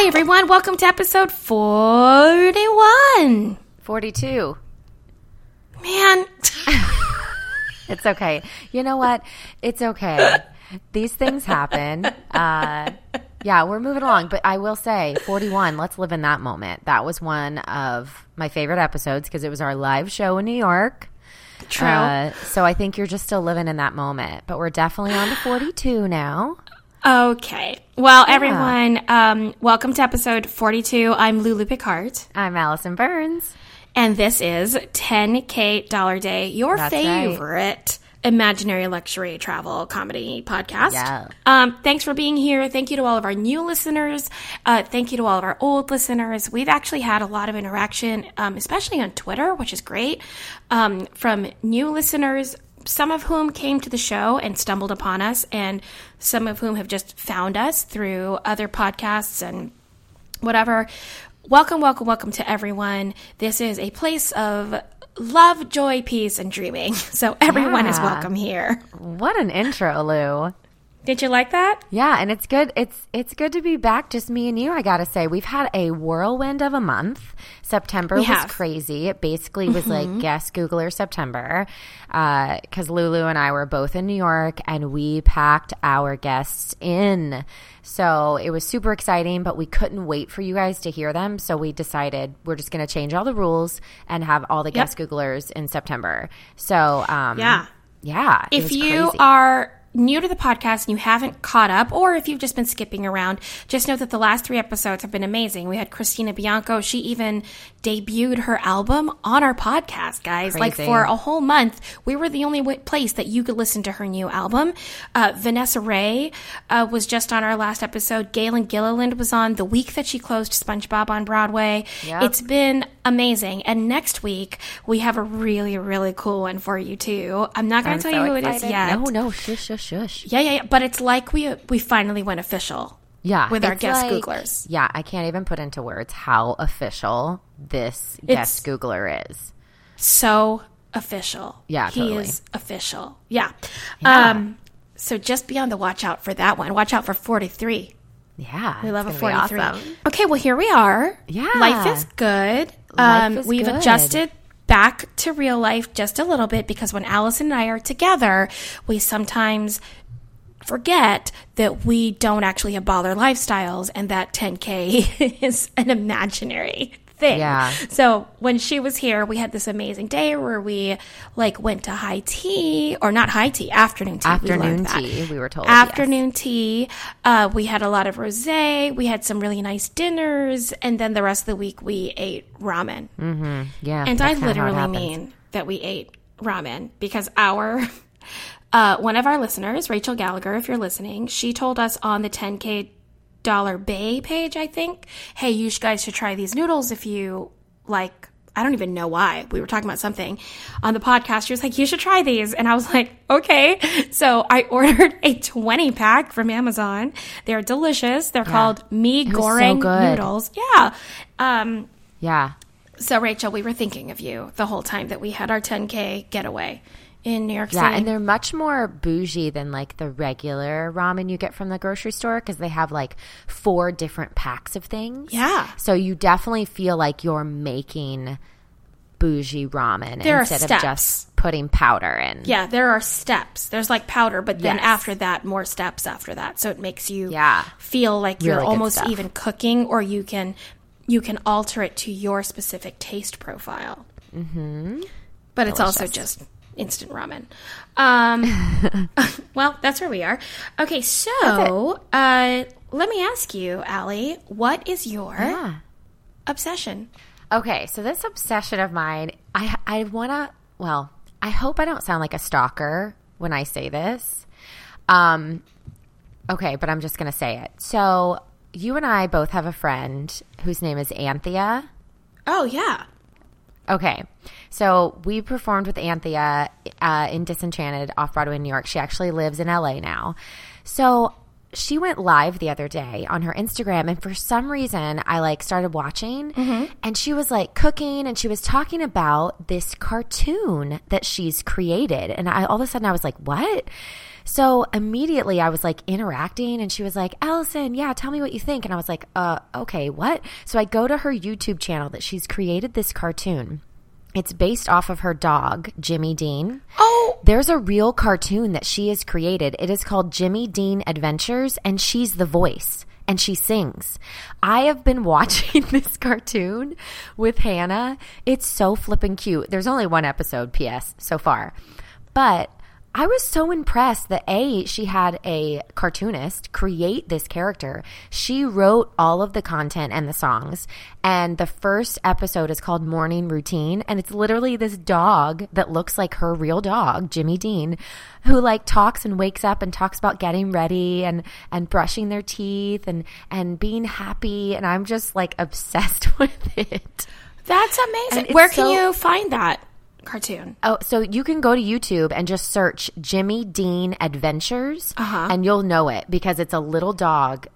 Hi, everyone. Welcome to episode 41. 42. Man, It's okay. You know what? It's okay. These things happen. Uh, yeah, we're moving along. But I will say, 41, let's live in that moment. That was one of my favorite episodes because it was our live show in New York. true. Uh, so I think you're just still living in that moment. But we're definitely on to 42 now. Okay. Well, everyone, um, welcome to episode 42. I'm Lulu Picard, I'm Allison Burns. and this is 10K Dollar Day, your That's right. favorite imaginary luxury travel comedy podcast. Yeah. Um, thanks for being here. Thank you to all of our new listeners. Uh, thank you to all of our old listeners. We've actually had a lot of interaction, um, especially on Twitter, which is great, um, from new listeners. Some of whom came to the show and stumbled upon us, and some of whom have just found us through other podcasts and whatever. Welcome, welcome, welcome to everyone. This is a place of love, joy, peace, and dreaming. So everyone is welcome here. What an intro, Lou. Did you like that? Yeah, and it's good. It's it's good to be back, just me and you. I gotta say, we've had a whirlwind of a month. September We was have. crazy. It basically was like guess Googler September, because Lulu and I were both in New York, and we packed our guests in. So it was super exciting, but we couldn't wait for you guys to hear them. So we decided we're just going to change all the rules and have all the guest Googlers in September. So um, Yeah. yeah. it If you crazy. are new to the podcast and you haven't caught up, or if you've just been skipping around, just know that the last three episodes have been amazing. We had Christina Bianco. She even debuted her album on our podcast, guys. Like for a whole month, we were the only w- place that you could listen to her new album. Uh, Vanessa Ray uh, was just on our last episode. Gaelen Gilliland was on the week that she closed SpongeBob on Broadway. Yep. It's been amazing. And next week, we have a really, really cool one for you, too. I'm not going to tell so you who it is yet. No, no, shush, shush, shush. Yeah, yeah, yeah. But it's like we we finally went official. Yeah, with our guest like- Googlers. Yeah, I can't even put into words how official this guest Googler is. So official. Yeah, he totally. is official. Yeah. Yeah. Um. So just be on the watch out for that one. Watch out for forty three. Yeah, We love a it's gonna be 43. awesome. Okay, well, here we are. Yeah. Life is good. Um, we've good. adjusted back to real life just a little bit because when Allison and I are together, we sometimes forget that we don't actually have baller lifestyles and that 10K is an imaginary thing. Yeah. So when she was here, we had this amazing day where we like went to high tea or not high tea, afternoon tea. We Afternoon that. tea, we were told. yes. Afternoon tea. Uh, we had a lot of rosé. We had some really nice dinners, and then the rest of the week we ate ramen. Yeah, and I that's kinda how it literally mean that we ate ramen because our uh, one of our listeners, Rachel Gallagher, if you're listening, she told us on the 10k dollar day page, I think, hey, you guys should try these noodles if you like. I don't even know why. We were talking about something on the podcast. She was like, you should try these. And I was like, okay. So I ordered a 20 pack from Amazon. They're delicious. They're called Mi was so Goreng noodles. Yeah. Um, Yeah, so, Rachel, we were thinking of you the whole time that we had our 10K getaway in New York yeah, City. Yeah, and they're much more bougie than like the regular ramen you get from the grocery store because they have like four different packs of things. Yeah. so you definitely feel like you're making bougie ramen There instead of just putting powder in. yeah, there are steps. There's like powder, but then Yes. after that, more steps after that. So it makes you Yeah. feel like you're almost stuff. even cooking, or you can you can alter it to your specific taste profile. Mm-hmm. But it's also just instant ramen. Um, well, that's where we are. Okay, so uh, let me ask you, Allie, what is your Yeah. obsession? Okay, so this obsession of mine, I I want to. Well, I hope I don't sound like a stalker when I say this. Um, okay, but I'm just gonna say it. So you and I both have a friend whose name is Anthea. Oh yeah. Okay, so we performed with Anthea uh, in Disenchanted off Broadway in New York. She actually lives in LA now. So she went live the other day on her Instagram, and for some reason, I like started watching, and she was like cooking, and she was talking about this cartoon that she's created, and I all of a sudden I was like, what? So immediately I was like interacting and she was like, Allison, yeah, tell me what you think. And I was like, uh, okay, what? So I go to her YouTube channel that she's created this cartoon. It's based off of her dog, Jimmy Dean. Oh, There's a real cartoon that she has created. It is called Jimmy Dean Adventures, and she's the voice and she sings. I have been watching this cartoon with Hannah. It's so flippin' cute. There's only one episode, P.S., so far. But I was so impressed that A, she had a cartoonist create this character. She wrote all of the content and the songs. And the first episode is called Morning Routine. And it's literally this dog that looks like her real dog, Jimmy Dean, who like talks and wakes up and talks about getting ready and, and brushing their teeth and, and being happy. And I'm just like obsessed with it. that's amazing. Where can so- you find that cartoon? Oh, so you can go to YouTube and just search Jimmy Dean Adventures, Uh-huh. and you'll know it because it's a little dog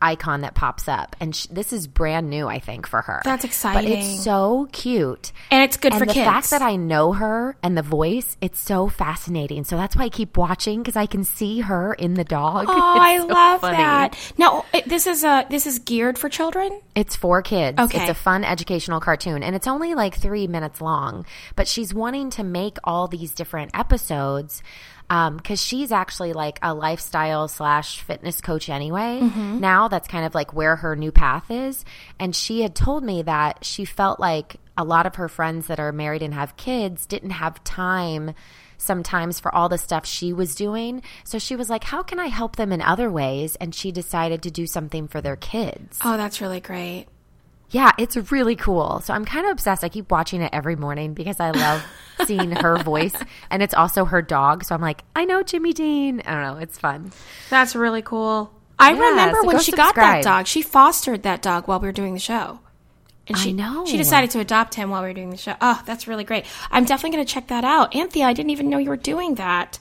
icon that pops up, and sh- this is brand new, I think, for her. That's But exciting. it's so cute, And it's good and for the kids. The fact that I know her and the voice, it's so fascinating. So that's why I keep watching because I can see her in the dog. Oh, It's I so love funny. that. Now, it- this is a this is geared for children. It's for kids. Okay. It's a fun educational cartoon and it's only like three minutes long. But she's wanting to make all these different episodes Um, because she's actually like a lifestyle slash fitness coach anyway. Mm-hmm. Now that's kind of like where her new path is. And she had told me that she felt like a lot of her friends that are married and have kids didn't have time sometimes for all the stuff she was doing. So she was like, How can I help them in other ways? And she decided to do something for their kids. Oh, that's really great. Yeah, it's really cool. So I'm kind of obsessed. I keep watching it every morning because I love seeing her voice. And it's also her dog. So I'm like, I know Jimmy Dean. I don't know. It's fun. That's really cool. I Yeah, remember so when go she got that dog. She fostered that dog while we were doing the show. And I she, know. She decided to adopt him while we were doing the show. Oh, that's really great. I'm definitely going to check that out. Anthea, I didn't even know you were doing that.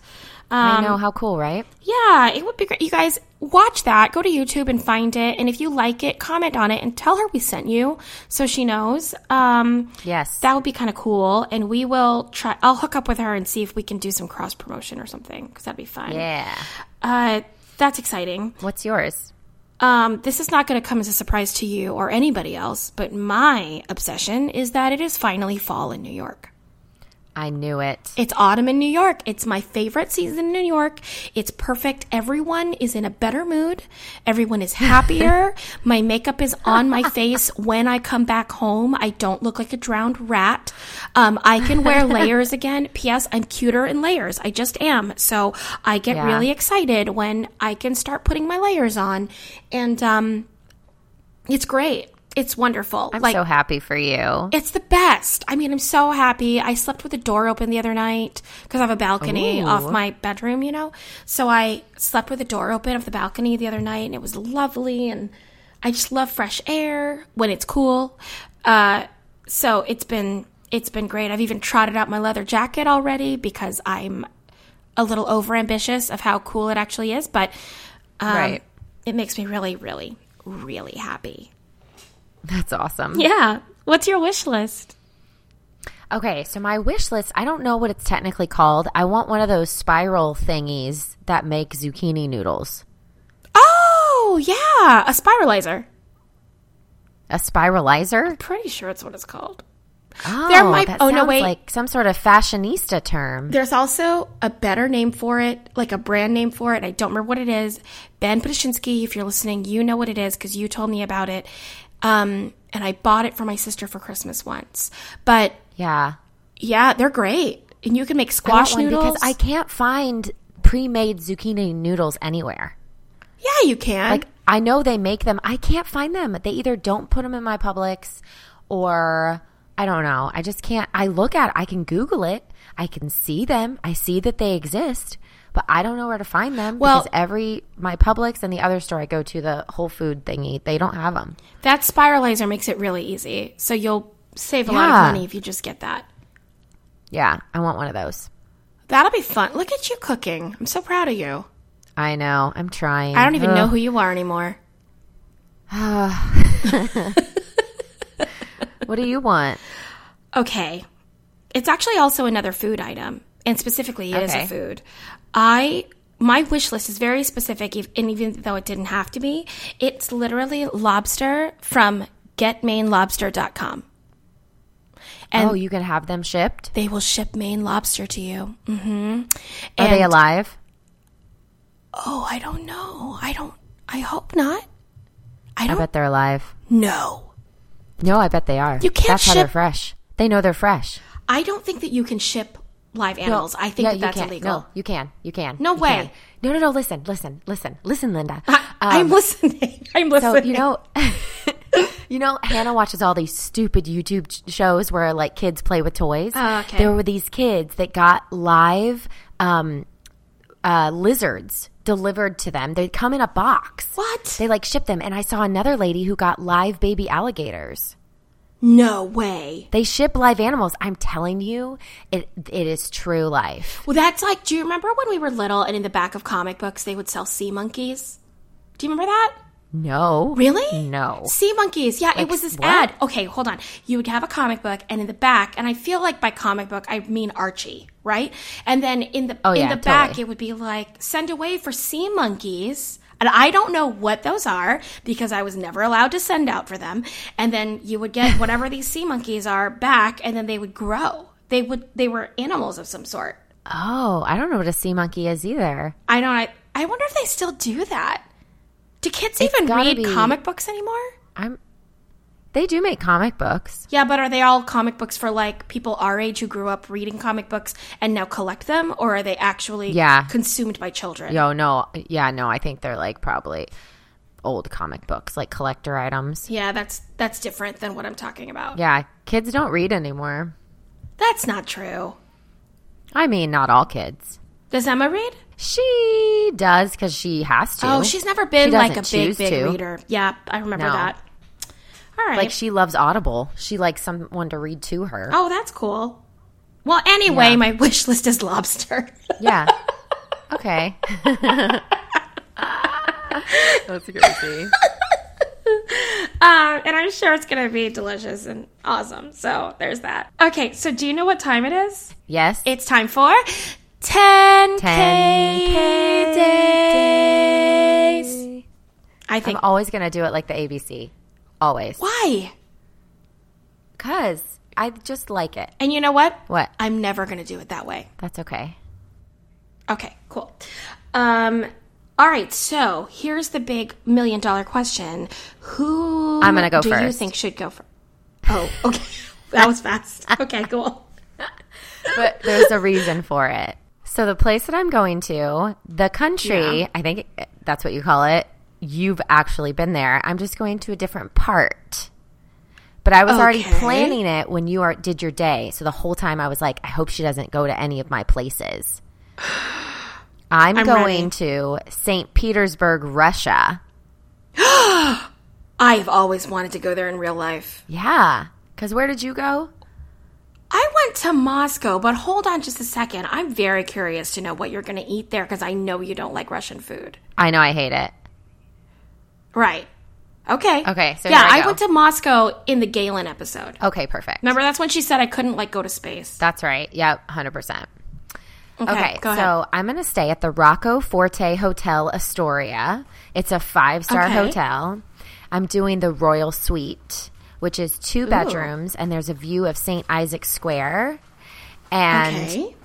I Um, know. How cool, right? Yeah, it would be great. You guys watch that. Go to YouTube and find it. And if you like it, comment on it and tell her we sent you so she knows. Um, Yes. that would be kind of cool. And we will try. I'll hook up with her and see if we can do some cross promotion or something because that'd be fun. yeah. Uh, that's exciting. What's yours? Um, this is not going to come as a surprise to you or anybody else, but my obsession is that it is finally fall in New York. I knew it. It's autumn in New York. It's my favorite season in New York. It's perfect. Everyone is in a better mood. Everyone is happier. my makeup is on my face when I come back home. I don't look like a drowned rat. Um, I can wear layers again. P.S. I'm cuter in layers. I just am. So I get Yeah. really excited when I can start putting my layers on. And um, it's great. It's wonderful. I'm so happy for you. It's the best. I mean, I'm so happy. I slept with the door open the other night because I have a balcony Ooh. off my bedroom, you know? So I slept with the door open of the balcony the other night and it was lovely. And I just love fresh air when it's cool. Uh, so it's been, it's been great. I've even trotted out my leather jacket already because I'm a little overambitious of how cool it actually is. But, um, Right. it makes me really, really, really happy. That's awesome. Yeah. What's your wish list? Okay, so my wish list, I don't know what it's technically called. I want one of those spiral thingies that make zucchini noodles. Oh, yeah, a spiralizer. A spiralizer? Pretty sure it's what it's called. Oh, There might- that oh, no, sounds wait. like some sort of fashionista term. There's also a better name for it, like a brand name for it. I don't remember what it is. Ben Pashinsky, if you're listening, you know what it is because you told me about it. Um, and I bought it for my sister for Christmas once. But Yeah. yeah, they're great. And you can make squash one noodles. because I can't find pre-made zucchini noodles anywhere. yeah, you can. Like I know they make them. I can't find them. They either don't put them in my Publix or I don't know. I just can't. I look at. I can Google it. I can see them. I see that they exist, but I don't know where to find them Well- because every my Publix and the other store I go to, the Whole Food thingy, they don't have them. that spiralizer makes it really easy. So you'll save a lot of money if you just get that. Yeah, I want one of those. That'll be fun. Look at you cooking. I'm so proud of you. I know. I'm trying. I don't even know who you are anymore. What do you want? Okay. It's actually also another food item, and specifically, it is Okay. a food. I my wish list is very specific, and even though it didn't have to be, it's literally lobster from getmainelobster.com. And oh, you can have them shipped. they will ship Maine lobster to you. Mm-hmm. Are they alive? Oh, I don't know. I don't. I hope not. I don't I bet they're alive. No. No, I bet they are. You can't That's how they're ship- fresh. They know they're fresh. I don't think that you can ship live animals. I think Yeah, that you that's illegal. No, you can. You can. No You way. can. No, no, no. Listen, listen, listen, listen, Linda. I, I'm listening. I'm Um, So listening. you know, you know, Hannah watches all these stupid YouTube shows where like kids play with toys. Oh, okay. There were these kids that got live um, uh, lizards delivered to them. They'd come in a box. what? They like ship them, and I saw another lady who got live baby alligators. No way. They ship live animals. I'm telling you, it it is true life. Well, that's like. Do you remember when we were little and in the back of comic books they would sell sea monkeys? Do you remember that? No, Really? No. Sea monkeys. Yeah, it was this what? ad. Okay, hold on. You would have a comic book, and in the back, and I feel like by comic book I mean Archie, right? And then in the Oh, in yeah, the back it would be like send away for sea monkeys. And I don't know what those are because I was never allowed to send out for them. And then you would get whatever these sea monkeys are back, and then they would grow. They would. They were animals of some sort. Oh, I don't know what a sea monkey is either. I don't. I, I wonder if they still do that. Do kids even read be- comic books anymore? I'm. They do make comic books. Yeah, but are they all comic books for like people our age who grew up reading comic books and now collect them, or are they actually Yeah. consumed by children? Yo, no, yeah, no. I think they're like probably old comic books, like collector items. Yeah, that's that's different than what I'm talking about. Yeah, kids don't read anymore. That's not true. I mean, not all kids. Does Emma read? She does because she has to. Oh, she's never been like a big big to. reader. Yeah, I remember No. that. All right. like she loves Audible. She likes someone to read to her. oh, that's cool. Well, anyway, Yeah. my wish list is lobster. Yeah. okay. That's a crazy. Uh, and I'm sure it's going to be delicious and awesome. So there's that. Okay, so do you know what time it is? Yes. It's time for 10K, 10K days. I I'm always gonna do it like the ABC. Always. Why? Cause I just like it. And you know what? What? I'm never going to do it that way. That's okay. Okay, cool. Um, all right, so here's the big million dollar question: Who I'm gonna go do you think should go first? Oh, okay, that was fast. Okay, cool. but there's a reason for it. So the place that I'm going to, the country, Yeah. I think that's what you call it. You've actually been there. I'm just going to a different part. But I was already planning it when you are, did your day. So the whole time I was like, I hope she doesn't go to any of my places. I'm, I'm going ready. to St. Petersburg, Russia. I've always wanted to go there in real life. Yeah. Because where did you go? I went to Moscow, but hold on just a second. I'm very curious to know what you're going to eat there because I know you don't like Russian food. I know I hate it. Right. Okay. Okay, so yeah, I I, went to Moscow in the Gaelen episode. Okay, perfect. Remember, that's when she said I couldn't like go to space. That's right. Yep, 100%. Okay, Okay, ahead. so I'm going to stay at the Rocco Forte Hotel Astoria. It's a five star Okay. hotel. I'm doing the Royal Suite, which is two bedrooms, and there's a view of St. Isaac's Square. And okay.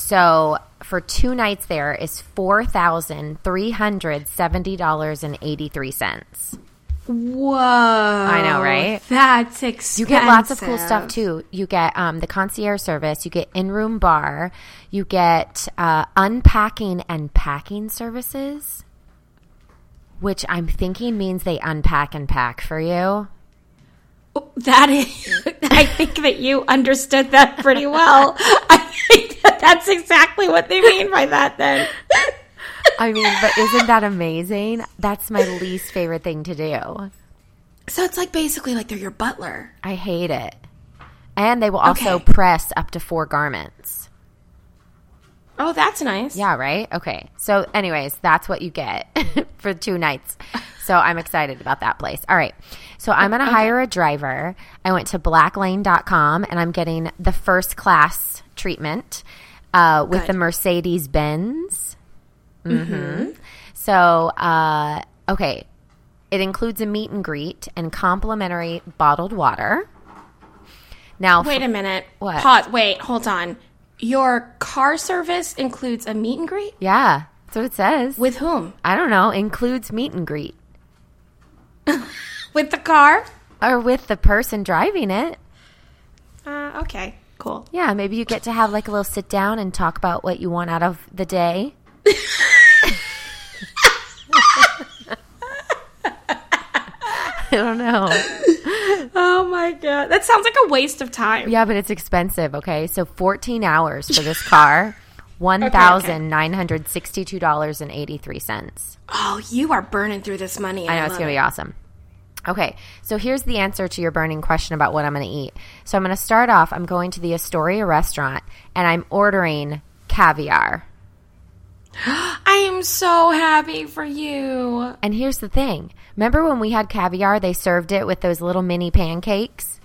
So for two nights there is $4,370.83. Whoa. I know, right? That's expensive. You get lots of cool stuff too. You get um, the concierge service. You get in room bar. You get uh, unpacking and packing services, which I'm thinking means they unpack and pack for you. That is, I think that you understood that pretty well. I think that that's exactly what they mean by that then. I mean, but isn't that amazing? That's my least favorite thing to do. So it's like basically like they're your butler. I hate it. And they will also Okay. press up to four garments. Oh, that's nice. Yeah, right? Okay. So, anyways, that's what you get for two nights. So, I'm excited about that place. All right. So, I'm going to hire a driver. I went to blacklane.com and I'm getting the first class treatment uh, with Good. the Mercedes Benz. Mm-hmm. So, uh, okay. It includes a meet and greet and complimentary bottled water. Now, Wait a minute. What? Pause. Wait, hold on. Your car service includes a meet and greet? yeah, that's what it says. With whom? I don't know, includes meet and greet. With the car? or with the person driving it. Uh, okay, cool. Yeah, maybe you get to have like a little sit down and talk about what you want out of the day. I don't know. Oh my god. That sounds like a waste of time. Yeah, but it's expensive, okay? So 14 hours for this car, $1,962.83. Oh, you are burning through this money. I know it's going to be awesome. Okay, so here's the answer to your burning question about what I'm going to eat. So I'm going to start off. I'm going to the Astoria restaurant and I'm ordering caviar. I am so happy for you. And here's the thing remember when we had caviar, they served it with those little mini pancakes?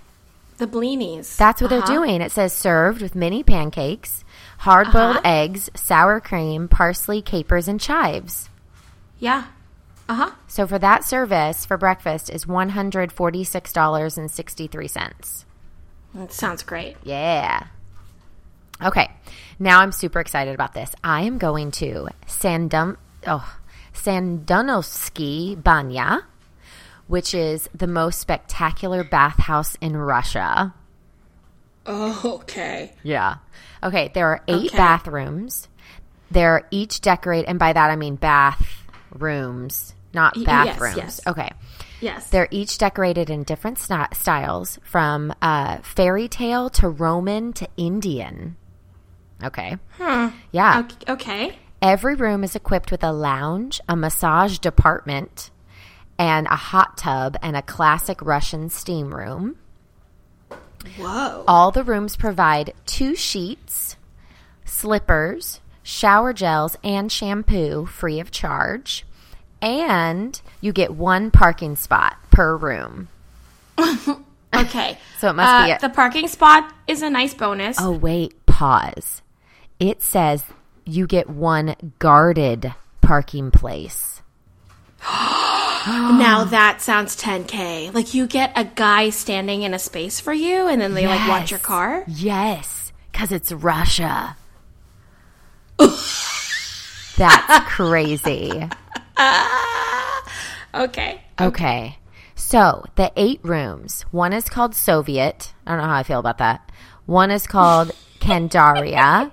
The blinis. That's what Uh-huh. they're doing. It says served with mini pancakes, hard boiled Uh-huh. eggs, sour cream, parsley, capers, and chives. Yeah. Uh huh. So for that service for breakfast is $146.63. That sounds great. Yeah. Okay. Now I'm super excited about this. I am going to Sandum oh Sandunovsky Banya, which is the most spectacular bathhouse in Russia. Oh, okay. Yeah. Okay, there are eight Okay. bathrooms. They're each decorated and by that I mean bathrooms, not Y- yes, bathrooms. yes. Okay. Yes. They're each decorated in different styles, from uh, fairy tale to Roman to Indian. Okay. Hmm. Yeah. Ok- okay. Every room is equipped with a lounge, a massage department, and a hot tub and a classic Russian steam room. Whoa. All the rooms provide two sheets, slippers, shower gels, and shampoo free of charge. And you get one parking spot per room. Okay. So it must be Uh, a- the parking spot is a nice bonus. Oh, wait, pause. It says you get one guarded parking place. Now that sounds 10k. Like you get a guy standing in a space for you, and then they like watch your car. Yes, because it's Russia. That's crazy. Okay. Okay. So the eight rooms. One is called Soviet. I don't know how I feel about that. One is called Kandaria.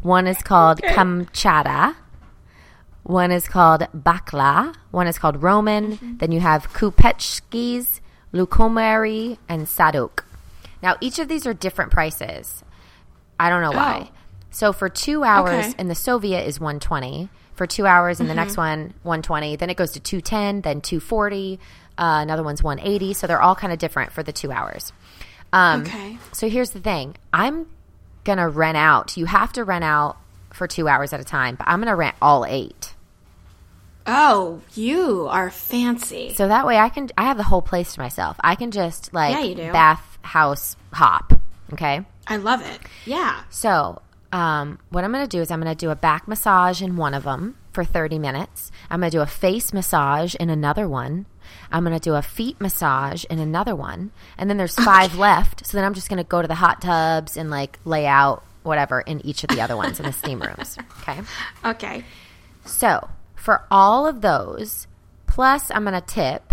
One is called Kamchata. One is called Bakla. One is called Roman. Then you have Kupechskis, Lukomari, and Sadok. Now each of these are different prices. I don't know why. Oh. So for two hours Okay. in the Soviet is 120. For two hours in the next one, 120. Then it goes to 210, then 240. Uh, another one's 180. So they're all kind of different for the two hours. Um, Okay. So here's the thing I'm going to rent out. You have to rent out for two hours at a time, but I'm going to rent all eight. Oh, you are fancy. So that way I can, I have the whole place to myself. I can just like Yeah, you do. bath house hop. Okay. I love it. Yeah. So, um, what I'm going to do is I'm going to do a back massage in one of them for 30 minutes. I'm going to do a face massage in another one. I'm going to do a feet massage in another one. And then there's five left. So then I'm just going to go to the hot tubs and like lay out whatever in each of the other ones in the steam rooms. Okay. Okay. So, for all of those, plus I'm going to tip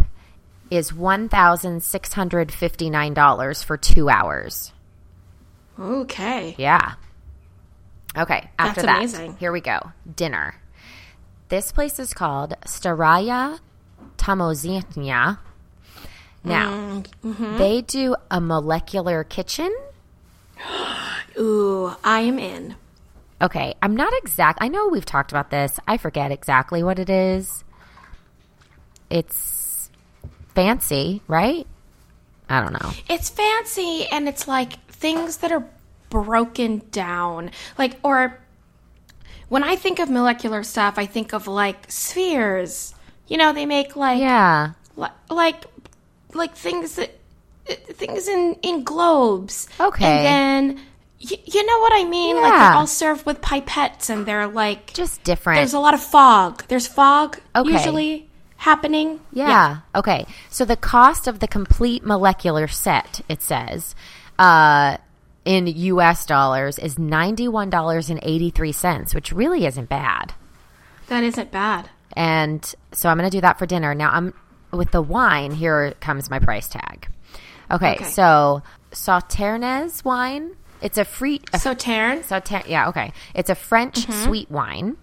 is $1,659 for two hours. Okay. Yeah. Okay. After That's that, amazing. here we go. Dinner. This place is called Staraya Tamozhnya. Now, Mm-hmm. they do a molecular kitchen. Ooh, I am in. Okay, I'm not exact. I know we've talked about this. I forget exactly what it is. It's fancy, right? I don't know. It's fancy and it's like things that are broken down. Like or when I think of molecular stuff, I think of like spheres. You know, they make like Yeah. li- like like things that things in in globes. Okay. and then y- you know what I mean? Like they're all served with pipettes, and they're like Just different. there's a lot of fog. There's fog Okay. usually happening. Yeah. Okay. So the cost of the complete molecular set, it says, uh, in US dollars is $91.83, which really isn't bad. that isn't bad. And so I'm going to do that for dinner. Now I'm with the wine, here comes my price tag. Okay, Okay. so Sauternes wine. It's a free a So Taryn, yeah, okay. It's a French Mm-hmm. sweet wine.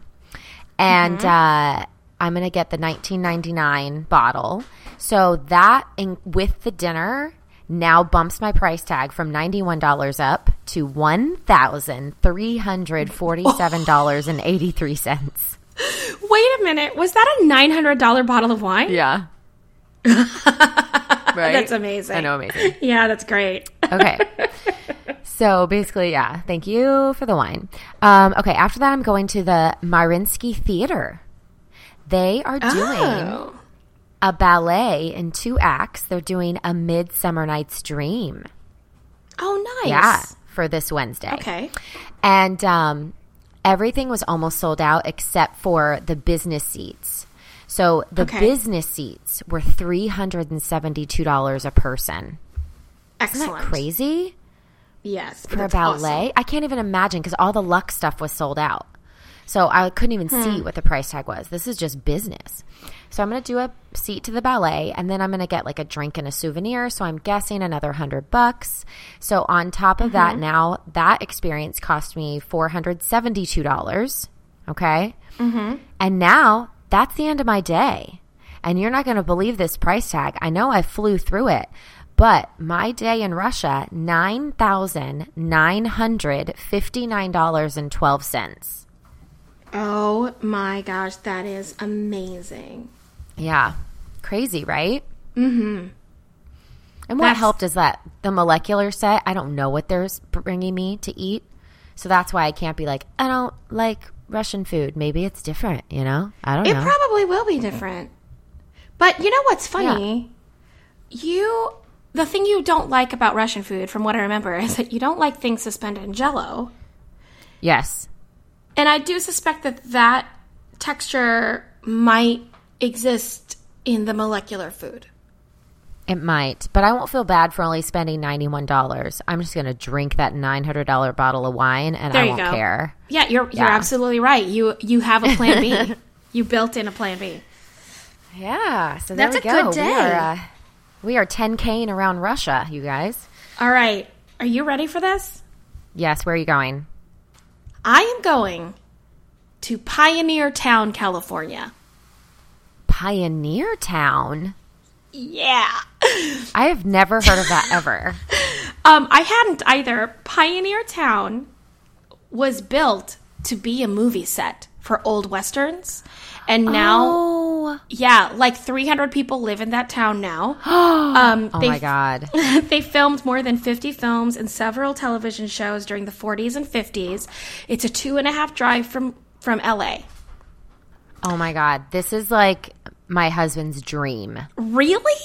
And uh, I'm going to get the 1999 bottle. So that in, with the dinner now bumps my price tag from $91 up to $1,347.83. wait a minute. Was that a nine hundred dollar bottle of wine? Yeah. right? That's amazing. I know, amazing. Yeah, that's great. Okay. so basically, yeah, thank you for the wine. Um, okay, after that, I'm going to the Mariinsky Theater. They are doing Oh. a ballet in two acts. They're doing a Midsummer Night's Dream. Oh, nice. Yeah, for this Wednesday. Okay. And um, everything was almost sold out except for the business seats. So the Okay. business seats were $372 a person. Excellent. Isn't that crazy? Yes. for a ballet. awesome. I can't even imagine because all the luck stuff was sold out. So I couldn't even Hmm. see what the price tag was. This is just business. So I'm going to do a seat to the ballet and then I'm going to get like a drink and a souvenir. So I'm guessing another hundred bucks. So on top of Mm-hmm. that, now that experience cost me $472. Okay. Mm-hmm. And now that's the end of my day. And you're not going to believe this price tag. I know I flew through it, but my day in Russia, $9,959.12. Oh my gosh, that is amazing. Yeah. Crazy, right? Mm-hmm. And what That's- helped is that the molecular set, I don't know what they're bringing me to eat. So that's why I can't be like, I don't like Russian food. Maybe it's different, you know? I don't It know. It probably will be different. But you know what's funny? You the thing you don't like about Russian food, from what I remember, is that you don't like things suspended in jello. yes. And I do suspect that that texture might exist in the molecular food. It might, but I won't feel bad for only spending $91. I'm just going to drink that $900 bottle of wine and There I won't go. care. Yeah, you're you're absolutely right. You you have a plan B. you built in a plan B. Yeah, so there That's we a go. good day. We are, uh, we are 10King around Russia, you guys. All right. Are you ready for this? Yes, where are you going? I am going to Pioneer Town, California. Pioneer Town. Yeah. I have never heard of that ever. Um, I hadn't either. Pioneer Town was built to be a movie set for old westerns. And now, Oh, yeah, like 300 people live in that town now. um, oh they, my God. they filmed more than 50 films and several television shows during the 40s and 50s. It's a two and a half drive from, from LA. Oh my God. This is like my husband's dream. Really?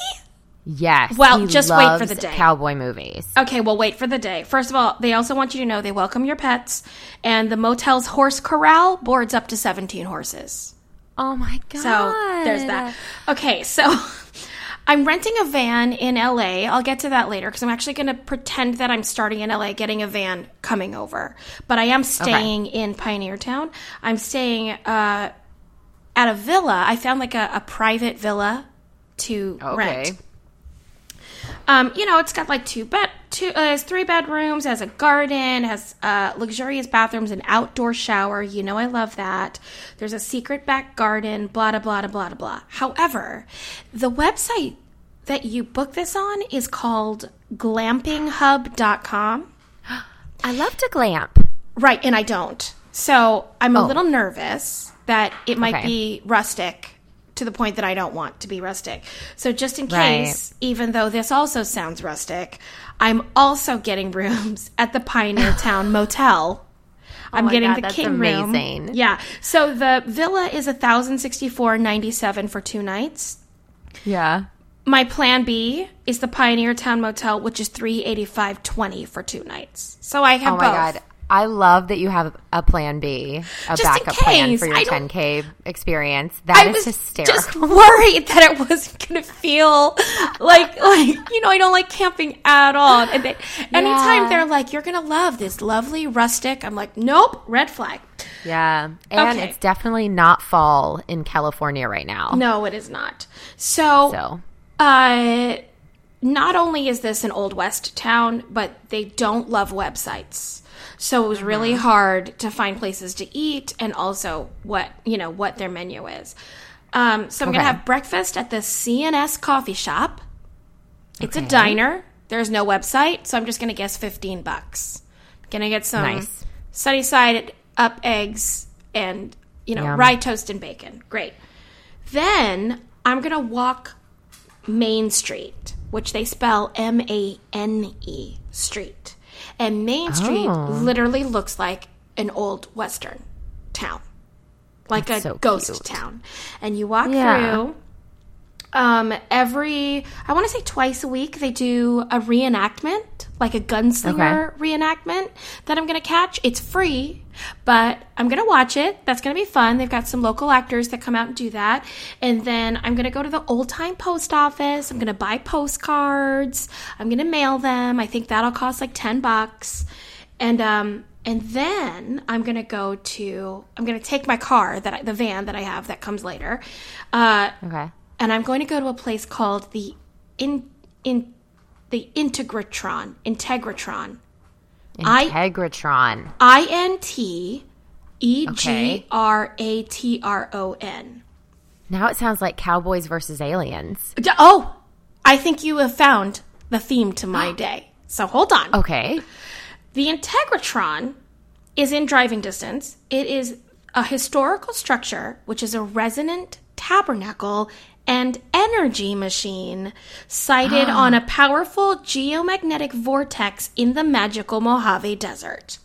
Yes. Well, just wait for the day. Cowboy movies. Okay, well, wait for the day. First of all, they also want you to know they welcome your pets, and the motel's horse corral boards up to 17 horses. Oh my God. So there's that. Okay, so I'm renting a van in LA. I'll get to that later because I'm actually going to pretend that I'm starting in LA, getting a van coming over. But I am staying in Pioneer Town. I'm staying uh, at a villa. I found like a, a private villa to Okay. rent. Um, you know, it's got like two bed, two, uh, has three bedrooms, has a garden, has uh, luxurious bathrooms, an outdoor shower. You know, I love that. There's a secret back garden, blah, blah, blah, blah, blah, blah. However, the website that you book this on is called glampinghub.com. I love to glamp. Right, and I don't. So I'm a Oh. little nervous that it might Okay. be rustic to the point that I don't want to be rustic. So just in Right. case, even though this also sounds rustic, I'm also getting rooms at the Pioneer Town Motel. Oh I'm my getting God, the that's king room. amazing. Yeah. So the villa is a thousand sixty four ninety seven for two nights. Yeah. My plan B is the Pioneer Town Motel, which is three eighty five twenty for two nights. So I have Oh my both. god. I love that you have a plan B, a Just backup plan for your I 10K experience. I That is was hysterical. just worried that it wasn't going to feel like, like you know, I don't like camping at all. And they, anytime Yeah. they're like, "You're going to love this lovely rustic," I'm like, "Nope, red flag." yeah. And Okay. it's definitely not fall in California right now. No, it is not. So, So, uh, not only is this an old west town, but they don't love websites. So it was really Uh-huh. hard to find places to eat and also what, you know, what their menu is. Um, so I'm going to have breakfast at the CNS coffee shop. It's a diner. There's no website, so I'm just going to guess 15 bucks. Gonna get some Nice. sunny side up eggs and, you know, Yum. rye toast and bacon. Great. Then I'm going to walk Main Street, which they spell M A N E Street. And Main Street Oh. literally looks like an old Western town, like That's a so ghost cute. town. And you walk Yeah. through. Um, every I want to say twice a week they do a reenactment, like a gunslinger reenactment that I'm gonna catch. It's free, but I'm gonna watch it. That's gonna be fun. They've got some local actors that come out and do that, and then I'm gonna go to the old time post office. I'm gonna buy postcards. I'm gonna mail them. I think that'll cost like ten bucks, and um. And then I'm gonna go to. I'm gonna take my car that I, the van that I have that comes later, uh, okay. And I'm going to go to a place called the in in the Integratron Integratron Integratron. I N T E G R A T R O N. Now it sounds like cowboys versus aliens. Oh, I think you have found the theme to my day. So hold on. Okay. The Integratron is in driving distance. It is a historical structure, which is a resonant tabernacle and energy machine sited on a powerful geomagnetic vortex in the magical Mojave Desert.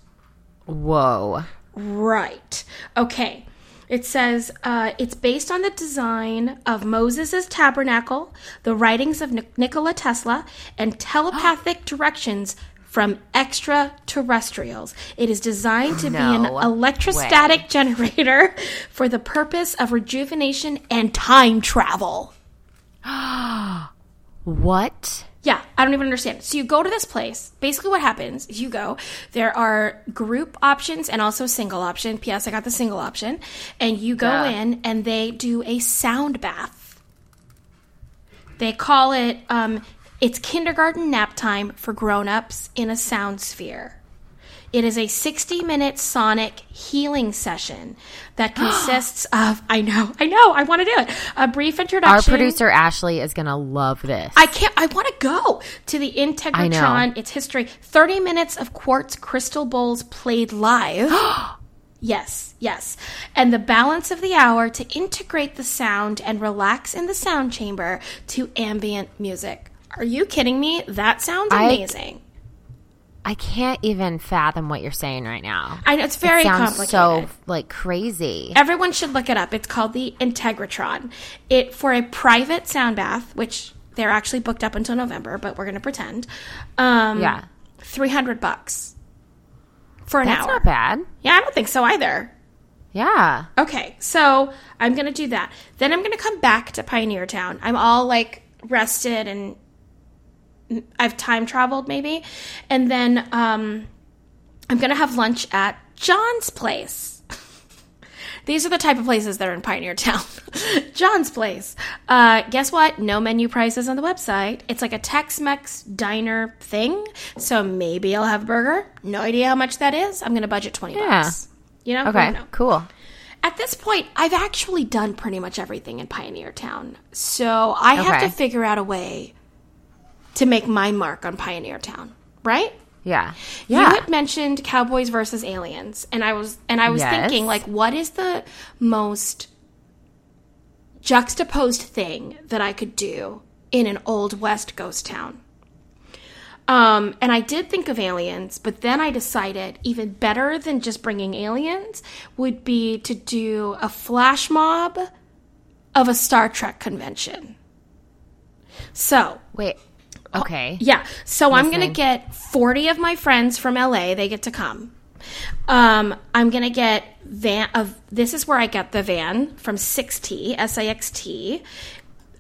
Whoa. Right. Okay. It says uh, it's based on the design of Moses' tabernacle, the writings of Nik- Nikola Tesla, and telepathic directions from extraterrestrials. It is designed to be an No electrostatic generator for the purpose of rejuvenation and time travel. What? Yeah, I don't even understand. So you go to this place. Basically, what happens is you go. There are group options and also single option. P.S. I got the single option, and you go Yeah. in and they do a sound bath. They call it um, it's kindergarten nap time for grown-ups in a sound sphere. It is a 60 minute sonic healing session that consists of, I know, I know, I want to do it. A brief introduction. Our producer Ashley is going to love this. I can't. I want to go to the Integratron. Its history. Thirty minutes of quartz crystal bowls played live. yes, yes, and the balance of the hour to integrate the sound and relax in the sound chamber to ambient music. Are you kidding me? That sounds amazing. I can't even fathom what you're saying right now. I know it's very Sounds complicated. so like crazy. Everyone should look it up. It's called the Integratron. It for a private sound bath, which they're actually booked up until November, but we're going to pretend. Um, Yeah. three hundred bucks for an hour. That's hour. not bad. Yeah, I don't think so either. Yeah. Okay, so I'm gonna do that. Then I'm gonna come back to Pioneer Town. I'm all like rested and I've time traveled maybe, and then um, I'm gonna have lunch at John's place. These are the type of places that are in Pioneer Town. John's place. Uh, guess what? No menu prices on the website. It's like a Tex-Mex diner thing. So maybe I'll have a burger. No idea how much that is. I'm gonna budget twenty Yeah. bucks. You know? Okay. Who knows? Cool. At this point, I've actually done pretty much everything in Pioneer Town. So I have to figure out a way to make my mark on Pioneer Town, right? Yeah. Yeah. You had mentioned Cowboys versus Aliens, and I was and I was Yes. thinking like what is the most juxtaposed thing that I could do in an old west ghost town? Um, and I did think of aliens, but then I decided even better than just bringing aliens would be to do a flash mob of a Star Trek convention. So, Wait. Okay. yeah. So I'm going to get 40 of my friends from LA. They get to come. Um, I'm going to get van of this is where I get the van from Sixt, S-A-X-T.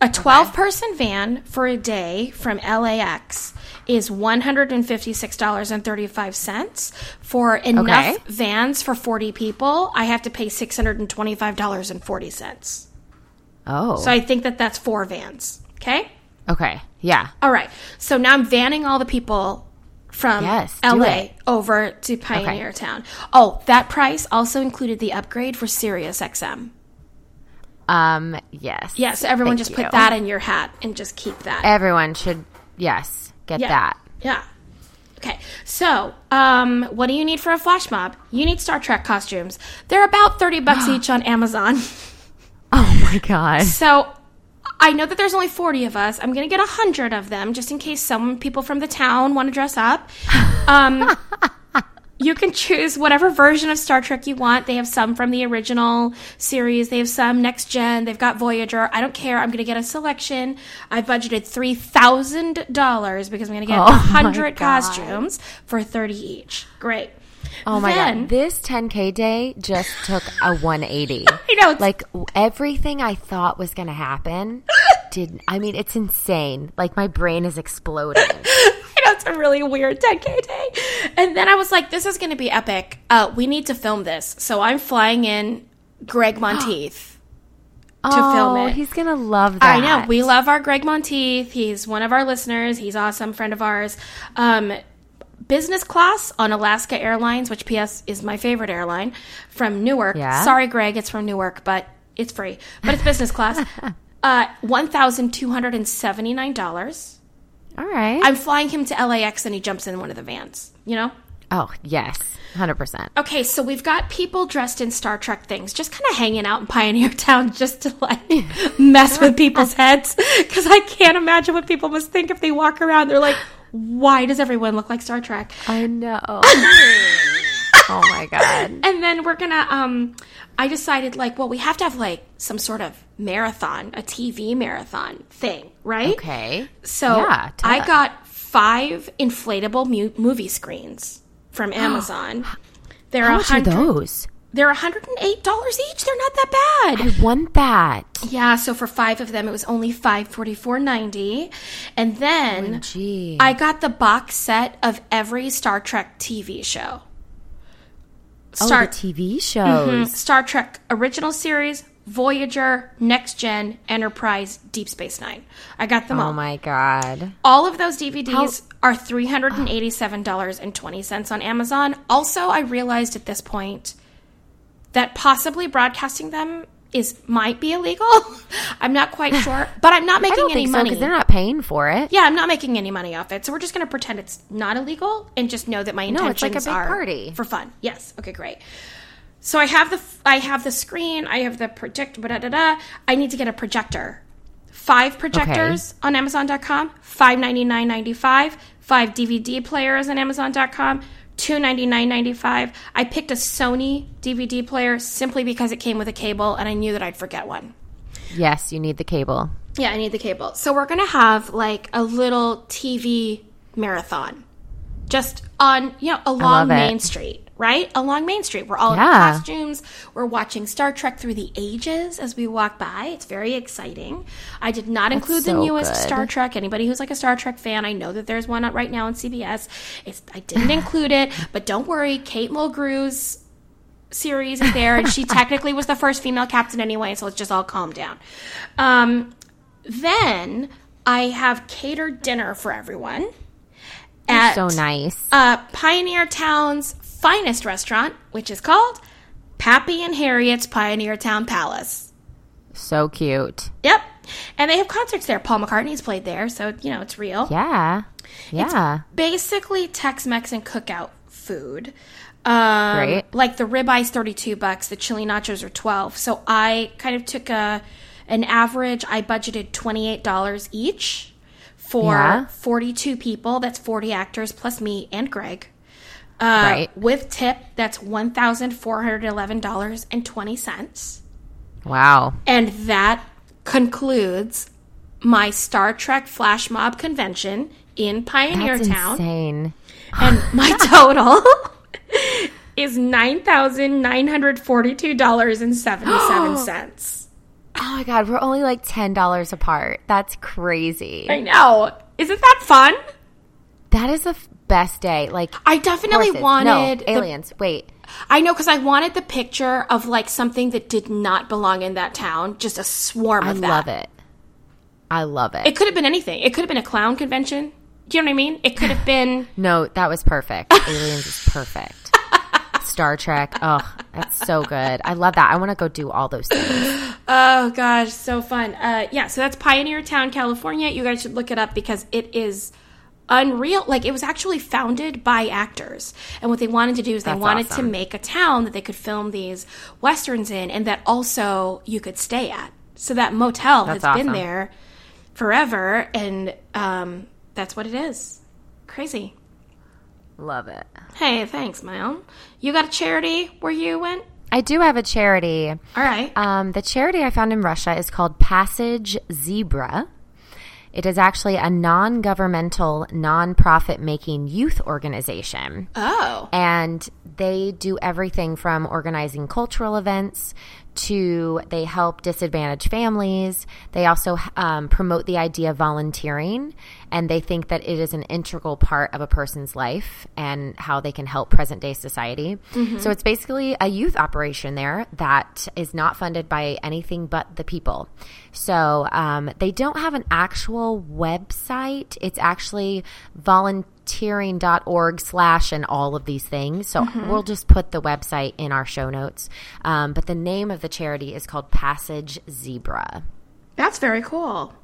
A 12 person van for a day from LAX is $156.35. For enough Okay. vans for 40 people, I have to pay $625.40. Oh. So I think that that's four vans. Okay? okay. Yeah. All right. So now I'm vanning all the people from Yes, LA over to Pioneer Town. Oh, that price also included the upgrade for Sirius XM. Um. Yes. Yeah, so everyone Thank just you. put that in your hat and just keep that. Everyone should. Yes. Get yeah. that. Yeah. Okay. So, um, what do you need for a flash mob? You need Star Trek costumes. They're about 30 bucks each on Amazon. Oh my god. So I know that there's only 40 of us. I'm going to get 100 of them just in case some people from the town want to dress up. Um, you can choose whatever version of Star Trek you want. They have some from the original series, they have some next gen, they've got Voyager. I don't care. I'm going to get a selection. I budgeted $3,000 because I'm going to get Oh 100 costumes for 30 each. Great. Oh my Then- god. This 10k day just took a 180. I know, it's- Like everything I thought was going to happen didn't. I mean it's insane. Like my brain is exploding. I know it's a really weird 10K day. And then I was like, this is going to be epic. Uh, we need to film this. So I'm flying in Greg Monteith. to film it. He's going to love that. I know. We love our Greg Monteith. He's one of our listeners. He's awesome, friend of ours. Um, business class on Alaska Airlines, which PS is my favorite airline from Newark. Yeah. Sorry, Greg, it's from Newark, but it's free. But it's business class. uh, $1,279. All right. I'm flying him to LAX and he jumps in one of the vans, you know? oh, yes. 100%. Okay, so we've got people dressed in Star Trek things, just kind of hanging out in Pioneer Town just to like mess with people's heads. Because I can't imagine what people must think if they walk around. They're like, why does everyone look like Star Trek? I know. oh my god. And then we're gonna, um, I decided like, well, we have to have like some sort of marathon, a TV marathon thing, right? Okay. So Yeah, I us. got five inflatable mu- movie screens from Amazon. They're How much are 100 those? They're $108 each. They're not that bad. I want that. Yeah, so for five of them, it was only five forty four ninety, and then Gee. I got the box set of every Star Trek TV show. oh, Star the TV shows. Mhm. Star Trek original series, Voyager, Next Gen, Enterprise, Deep Space Nine. I got them Oh all. Oh my god. All of those DVDs are three hundred and eighty seven dollars and twenty cents on Amazon. Also, I realized at this point that possibly broadcasting them is might be illegal. I'm not quite sure, but I'm not making any money. because they're not paying for it. yeah, I'm not making any money off it. So we're just going to pretend it's not illegal and just know that my No, intentions it's like a big are party. for fun. Yes. Okay, great. So I have the I have the screen. I have the projector. Da da da. I need to get a projector. Five projectors on Amazon.com. Five ninety nine ninety five. Five DVD players on Amazon.com. Two ninety nine ninety five. I picked a Sony DVD player simply because it came with a cable, and I knew that I'd forget one. Yes, you need the cable. Yeah, I need the cable. So we're gonna have like a little TV marathon, just on you know along. Main Street, right? Along Main Street, we're all in costumes. We're watching Star Trek through the ages as we walk by. It's very exciting. I did not include the newest good. Star Trek. Anybody who's like a Star Trek fan, I know that there's one out right now on CBS. It's I didn't include it, but don't worry, Kate Mulgrew's series is there, and she technically was the first female captain anyway, so let's just all calm down. Um, then I have catered dinner for everyone at So nice. uh, Pioneer Town's finest restaurant, which is called Pappy and Harriet's Pioneer Town Palace. So cute. Yep. And they have concerts there. Paul McCartney's played there, so you know it's real. Yeah. Yeah. basically Tex-Mex and cookout food. Um, Great. Like the ribeyes, thirty-two bucks. The chili nachos are twelve. So I kind of took a an average. I budgeted twenty-eight dollars each for Yeah. 42 people. That's 40 actors plus me and Greg. Uh, Right. With tip, that's $1,411.20. Wow. And that concludes my Star Trek Flash Mob convention in Pioneer That's Town. insane. And my total is $9,942.77. Oh my god, we're only like ten dollars apart. That's crazy. I know. Isn't that fun? That is f- best day. Like I definitely horses. wanted no, the- aliens. Wait, I know because I wanted the picture of like something that did not belong in that town, just a swarm I of that. I love it. I love it. It could have been anything. It could have been a clown convention. Do you know what I mean? It could have been no, that was perfect. aliens is perfect. Star Trek. Oh, that's so good. I love that. I want to go do all those things. Oh gosh, so fun. Uh, yeah, so that's Pioneer Town, California. You guys should look it up because it is unreal. Like it was actually founded by actors, and what they wanted to do is they That's wanted to make a town that they could film these westerns in, and that also you could stay at. So that motel That's has been there forever, and um, that's what it is. Crazy. Love it. Hey, thanks, Mel. You got a charity where you went? I do have a charity. All right. Um, the charity I found in Russia is called Passage Zebra. It is actually a non governmental, non profit making youth organization. oh. And they do everything from organizing cultural events to they help disadvantaged families. They also um, promote the idea of volunteering, and they think that it is an integral part of a person's life and how they can help present day society. So it's basically a youth operation there that is not funded by anything but the people. So um, they don't have an actual website. It's actually volunteering.org slash and all of these things. So we'll just put the website in our show notes. Um, but the name of the charity is called Passage Zebra. That's very cool.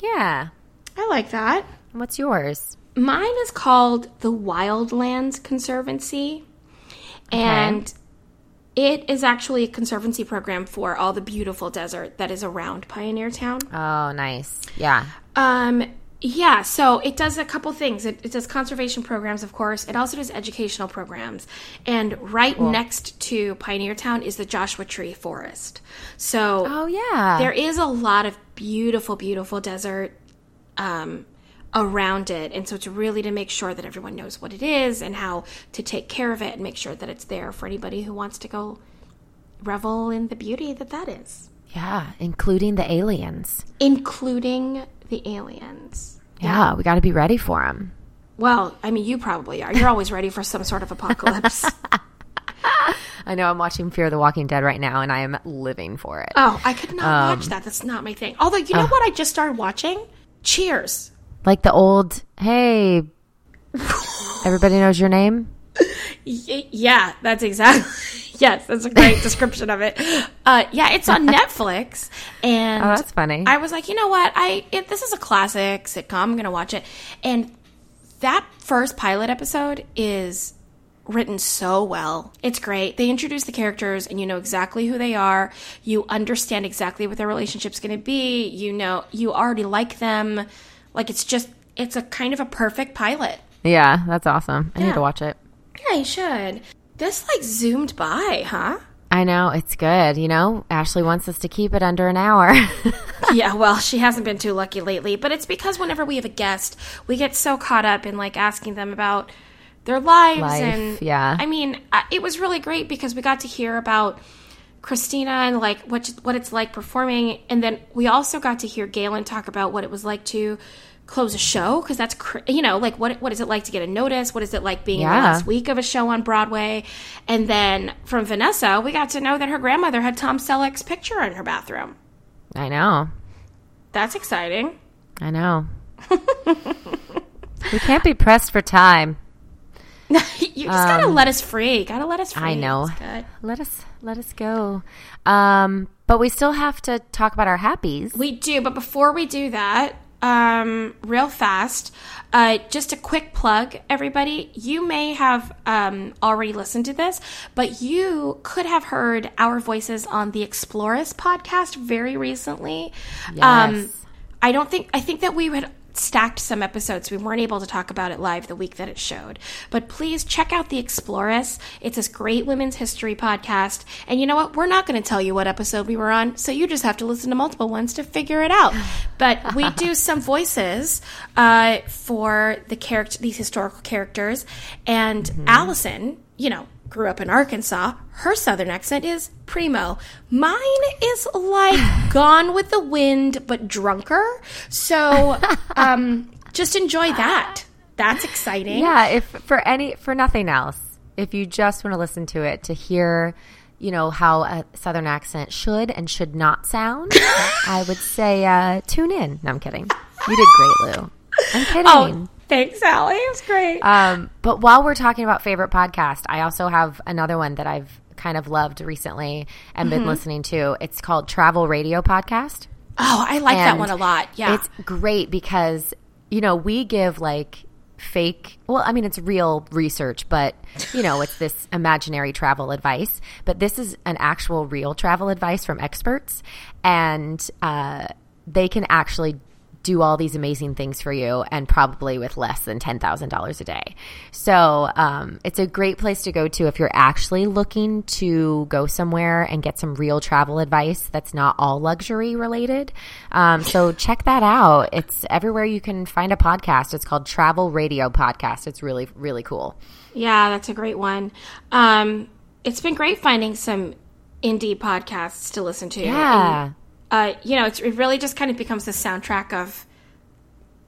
Yeah. I like that. What's yours? Mine is called the Wildlands Conservancy. And it is actually a conservancy program for all the beautiful desert that is around Pioneer Town. Oh, nice. Yeah. Um, yeah, so it does a couple things. It, it does conservation programs, of course. It also does educational programs. And right next to Pioneer Town is the Joshua Tree Forest. So Oh, yeah. there is a lot of beautiful, beautiful desert um, around it. And so it's really to make sure that everyone knows what it is and how to take care of it and make sure that it's there for anybody who wants to go revel in the beauty that that is, yeah. Including the aliens. including the aliens. Yeah. We got to be ready for them. Well, I mean, you probably are. You're always ready for some sort of apocalypse. I know I'm watching Fear of the Walking Dead right now and I am living for it. oh, I could not watch that. That's not my thing. Although, you know what I just started watching? Cheers. Like the old, hey, everybody knows your name? Yeah, that's exactly. yes, that's a great description of it. Uh, yeah, it's on Netflix, and Oh, that's funny. I was like, you know what? I it, this is a classic sitcom. I'm gonna watch it, and that first pilot episode is written so well. It's great. They introduce the characters, and you know exactly who they are. You understand exactly what their relationship's gonna be. You know, you already like them. Like it's just, it's a kind of a perfect pilot. Yeah, that's awesome. I need to watch it. Yeah, you should. This like zoomed by, huh? I know it's good. You know, Ashley wants us to keep it under an hour. yeah, well, she hasn't been too lucky lately, but it's because whenever we have a guest, we get so caught up in like asking them about their lives Life, and yeah. I mean, uh, it was really great because we got to hear about Christina and like what what it's like performing, and then we also got to hear Gaelen talk about what it was like to close a show because that's cr- you know like what what is it like to get a notice what is it like being in the last week of a show on broadway and then from vanessa we got to know that her grandmother had tom selleck's picture in her bathroom I know. that's exciting I know. we can't be pressed for time. you just gotta let us free gotta let us free Um, I know. Good. Let us let us go. Um, but we still have to talk about our happies. We do, but before we do that, um, real fast, uh, just a quick plug, everybody. You may have um, already listened to this, but you could have heard our voices on the Explorers podcast very recently. Um, Yes. I don't think I think that we had stacked some episodes. We weren't able to talk about it live the week that it showed. But please check out The Explorers. It's this great women's history podcast. And you know what? We're not going to tell you what episode we were on, so you just have to listen to multiple ones to figure it out. But we do some voices uh, for the character, these historical characters. And Allison, you know, grew up in Arkansas. Her southern accent is primo. Mine is like Gone with the Wind, but drunker. So um, just enjoy that. That's exciting. Yeah, if for any for nothing else, if you just want to listen to it to hear, you know how a southern accent should and should not sound, I would say uh, tune in. No, I'm kidding. You did great, Lou. I'm kidding. Oh, thanks, Allie. It was great. Um, but while we're talking about favorite podcast, I also have another one that I've kind of loved recently and been listening to. It's called Travel Radio Podcast. oh, I like that one a lot. Yeah. It's great because, you know, we give like fake, well, I mean, it's real research, but, you know, it's this imaginary travel advice. But this is an actual real travel advice from experts. And uh, they can actually do all these amazing things for you and probably with less than $10,000 a day. So um, it's a great place to go to if you're actually looking to go somewhere and get some real travel advice that's not all luxury related. Um, so check that out. It's everywhere you can find a podcast. It's called Travel Radio Podcast. It's really, really cool. Yeah, that's a great one. Um, it's been great finding some indie podcasts to listen to. Yeah. And, uh, you know, it's, it really just kind of becomes the soundtrack of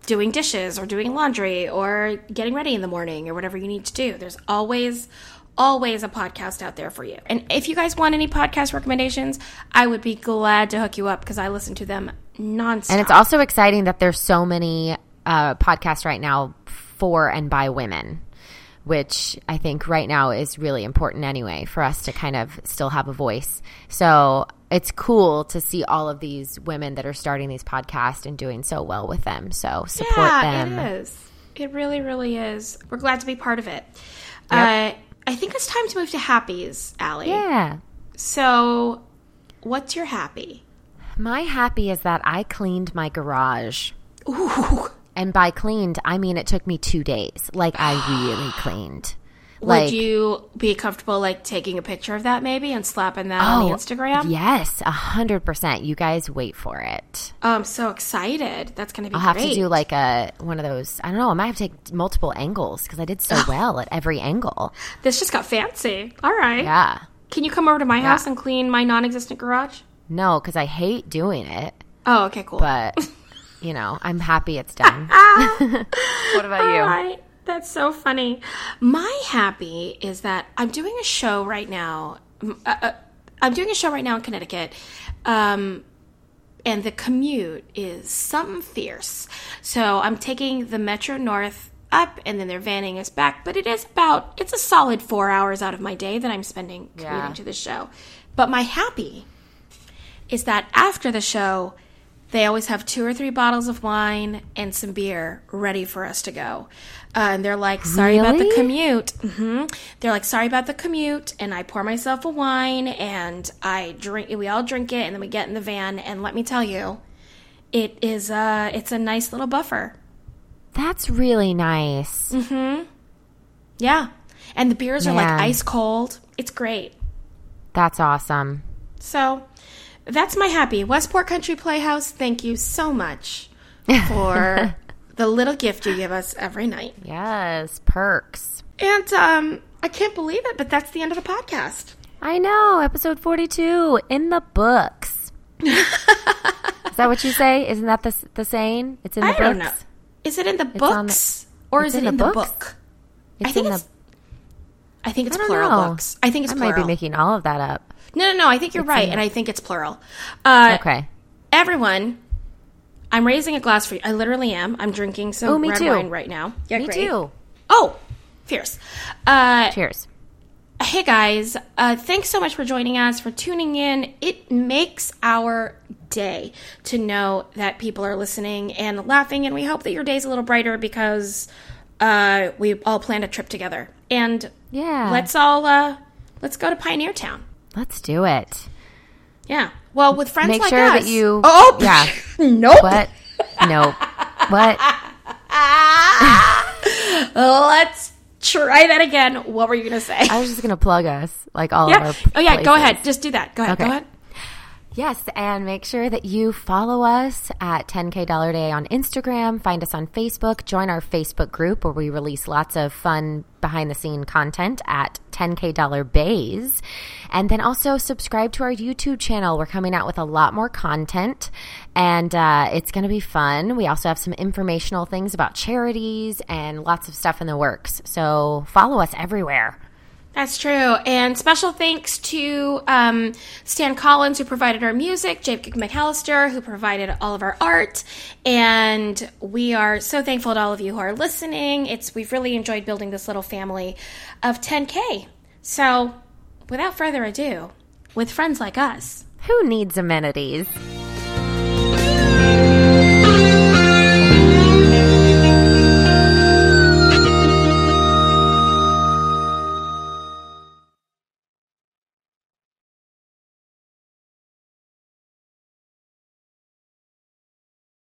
doing dishes or doing laundry or getting ready in the morning or whatever you need to do. There's always, always a podcast out there for you. And if you guys want any podcast recommendations, I would be glad to hook you up because I listen to them nonstop. And it's also exciting that there's so many uh, podcasts right now for and by women, which I think right now is really important anyway for us to kind of still have a voice. So it's cool to see all of these women that are starting these podcasts and doing so well with them. So support yeah, them. it is. It really, really is. We're glad to be part of it. Uh, I think it's time to move to happies, Allie. Yeah. So, what's your happy? My happy is that I cleaned my garage. Ooh. And by cleaned, I mean it took me two days. Like I really cleaned. Would you be comfortable like taking a picture of that maybe and slapping that on the oh, Instagram? Oh, Yes, a hundred percent. You guys wait for it. Oh, I'm so excited. That's going to be I'll have to do like a one of those. I don't know. I might have to take multiple angles because I did so well at every angle. this just got fancy. All right. Yeah. Can you come over to my house and clean my non-existent garage? No, because I hate doing it, Oh, okay, cool. but you know, I'm happy it's done. what about you? That's so funny. My happy is that I'm doing a show right now. Uh, uh, I'm doing a show right now in Connecticut. Um, and the commute is something fierce. So I'm taking the Metro North up and then they're vanning us back. But it is about, it's a solid four hours out of my day that I'm spending commuting Yeah. to the show. But my happy is that after the show, they always have two or three bottles of wine and some beer ready for us to go. Uh, and they're like, sorry about the Really? commute. hmm They're like, sorry about the commute. And I pour myself a wine and I drink, we all drink it and then we get in the van. And let me tell you, it is, uh, it's a nice little buffer. That's really nice. Yeah. And the beers are like ice cold. It's great. That's awesome. So that's my happy. Westport Country Playhouse, thank you so much for the little gift you give us every night. Yes, perks. And um, I can't believe it, but that's the end of the podcast. I know. Episode 42 in the books. Is that what you say? Isn't that the, the saying? It's in the I books. don't know. Is it in the the- books or it's is it in in the the, book? It's I think in it's the. I think it's I plural know. books. I think it's I plural. might be making all of that up. No, no, no. I think you're in right, and I think it's plural. Uh, Okay. Everyone, I'm raising a glass for you. I literally am. I'm drinking some Oh, red too. wine right now. Yeah, Me great. too. Oh, fierce. Uh, Cheers. Hey guys, uh, thanks so much for joining us, for tuning in. It makes our day to know that people are listening and laughing, and we hope that your day's a little brighter because uh, we all planned a trip together. And Yeah. let's all uh, let's go to Pioneer Town. Let's do it. Yeah. Well, with friends Make like sure us. that you- Oh, oh yeah. nope. What? nope. what? Let's try that again. What were you going to say? I was just gonna plug us, like all of yeah. our. Oh, yeah. Go ahead. Just do that. Go ahead. Go ahead. Yes, and make sure that you follow us at 10K Dollar Day on Instagram, find us on Facebook, join our Facebook group where we release lots of fun behind the scene content at 10K Dollar Days. And then also subscribe to our YouTube channel. We're coming out with a lot more content and uh, it's going to be fun. We also have some informational things about charities and lots of stuff in the works. So follow us everywhere. That's true. And special thanks to um, Stan Collins, who provided our music, Jake McAllister, who provided all of our art. And we are so thankful to all of you who are listening. It's We've really enjoyed building this little family of 10K. So, without further ado, with friends like us, Who needs amenities?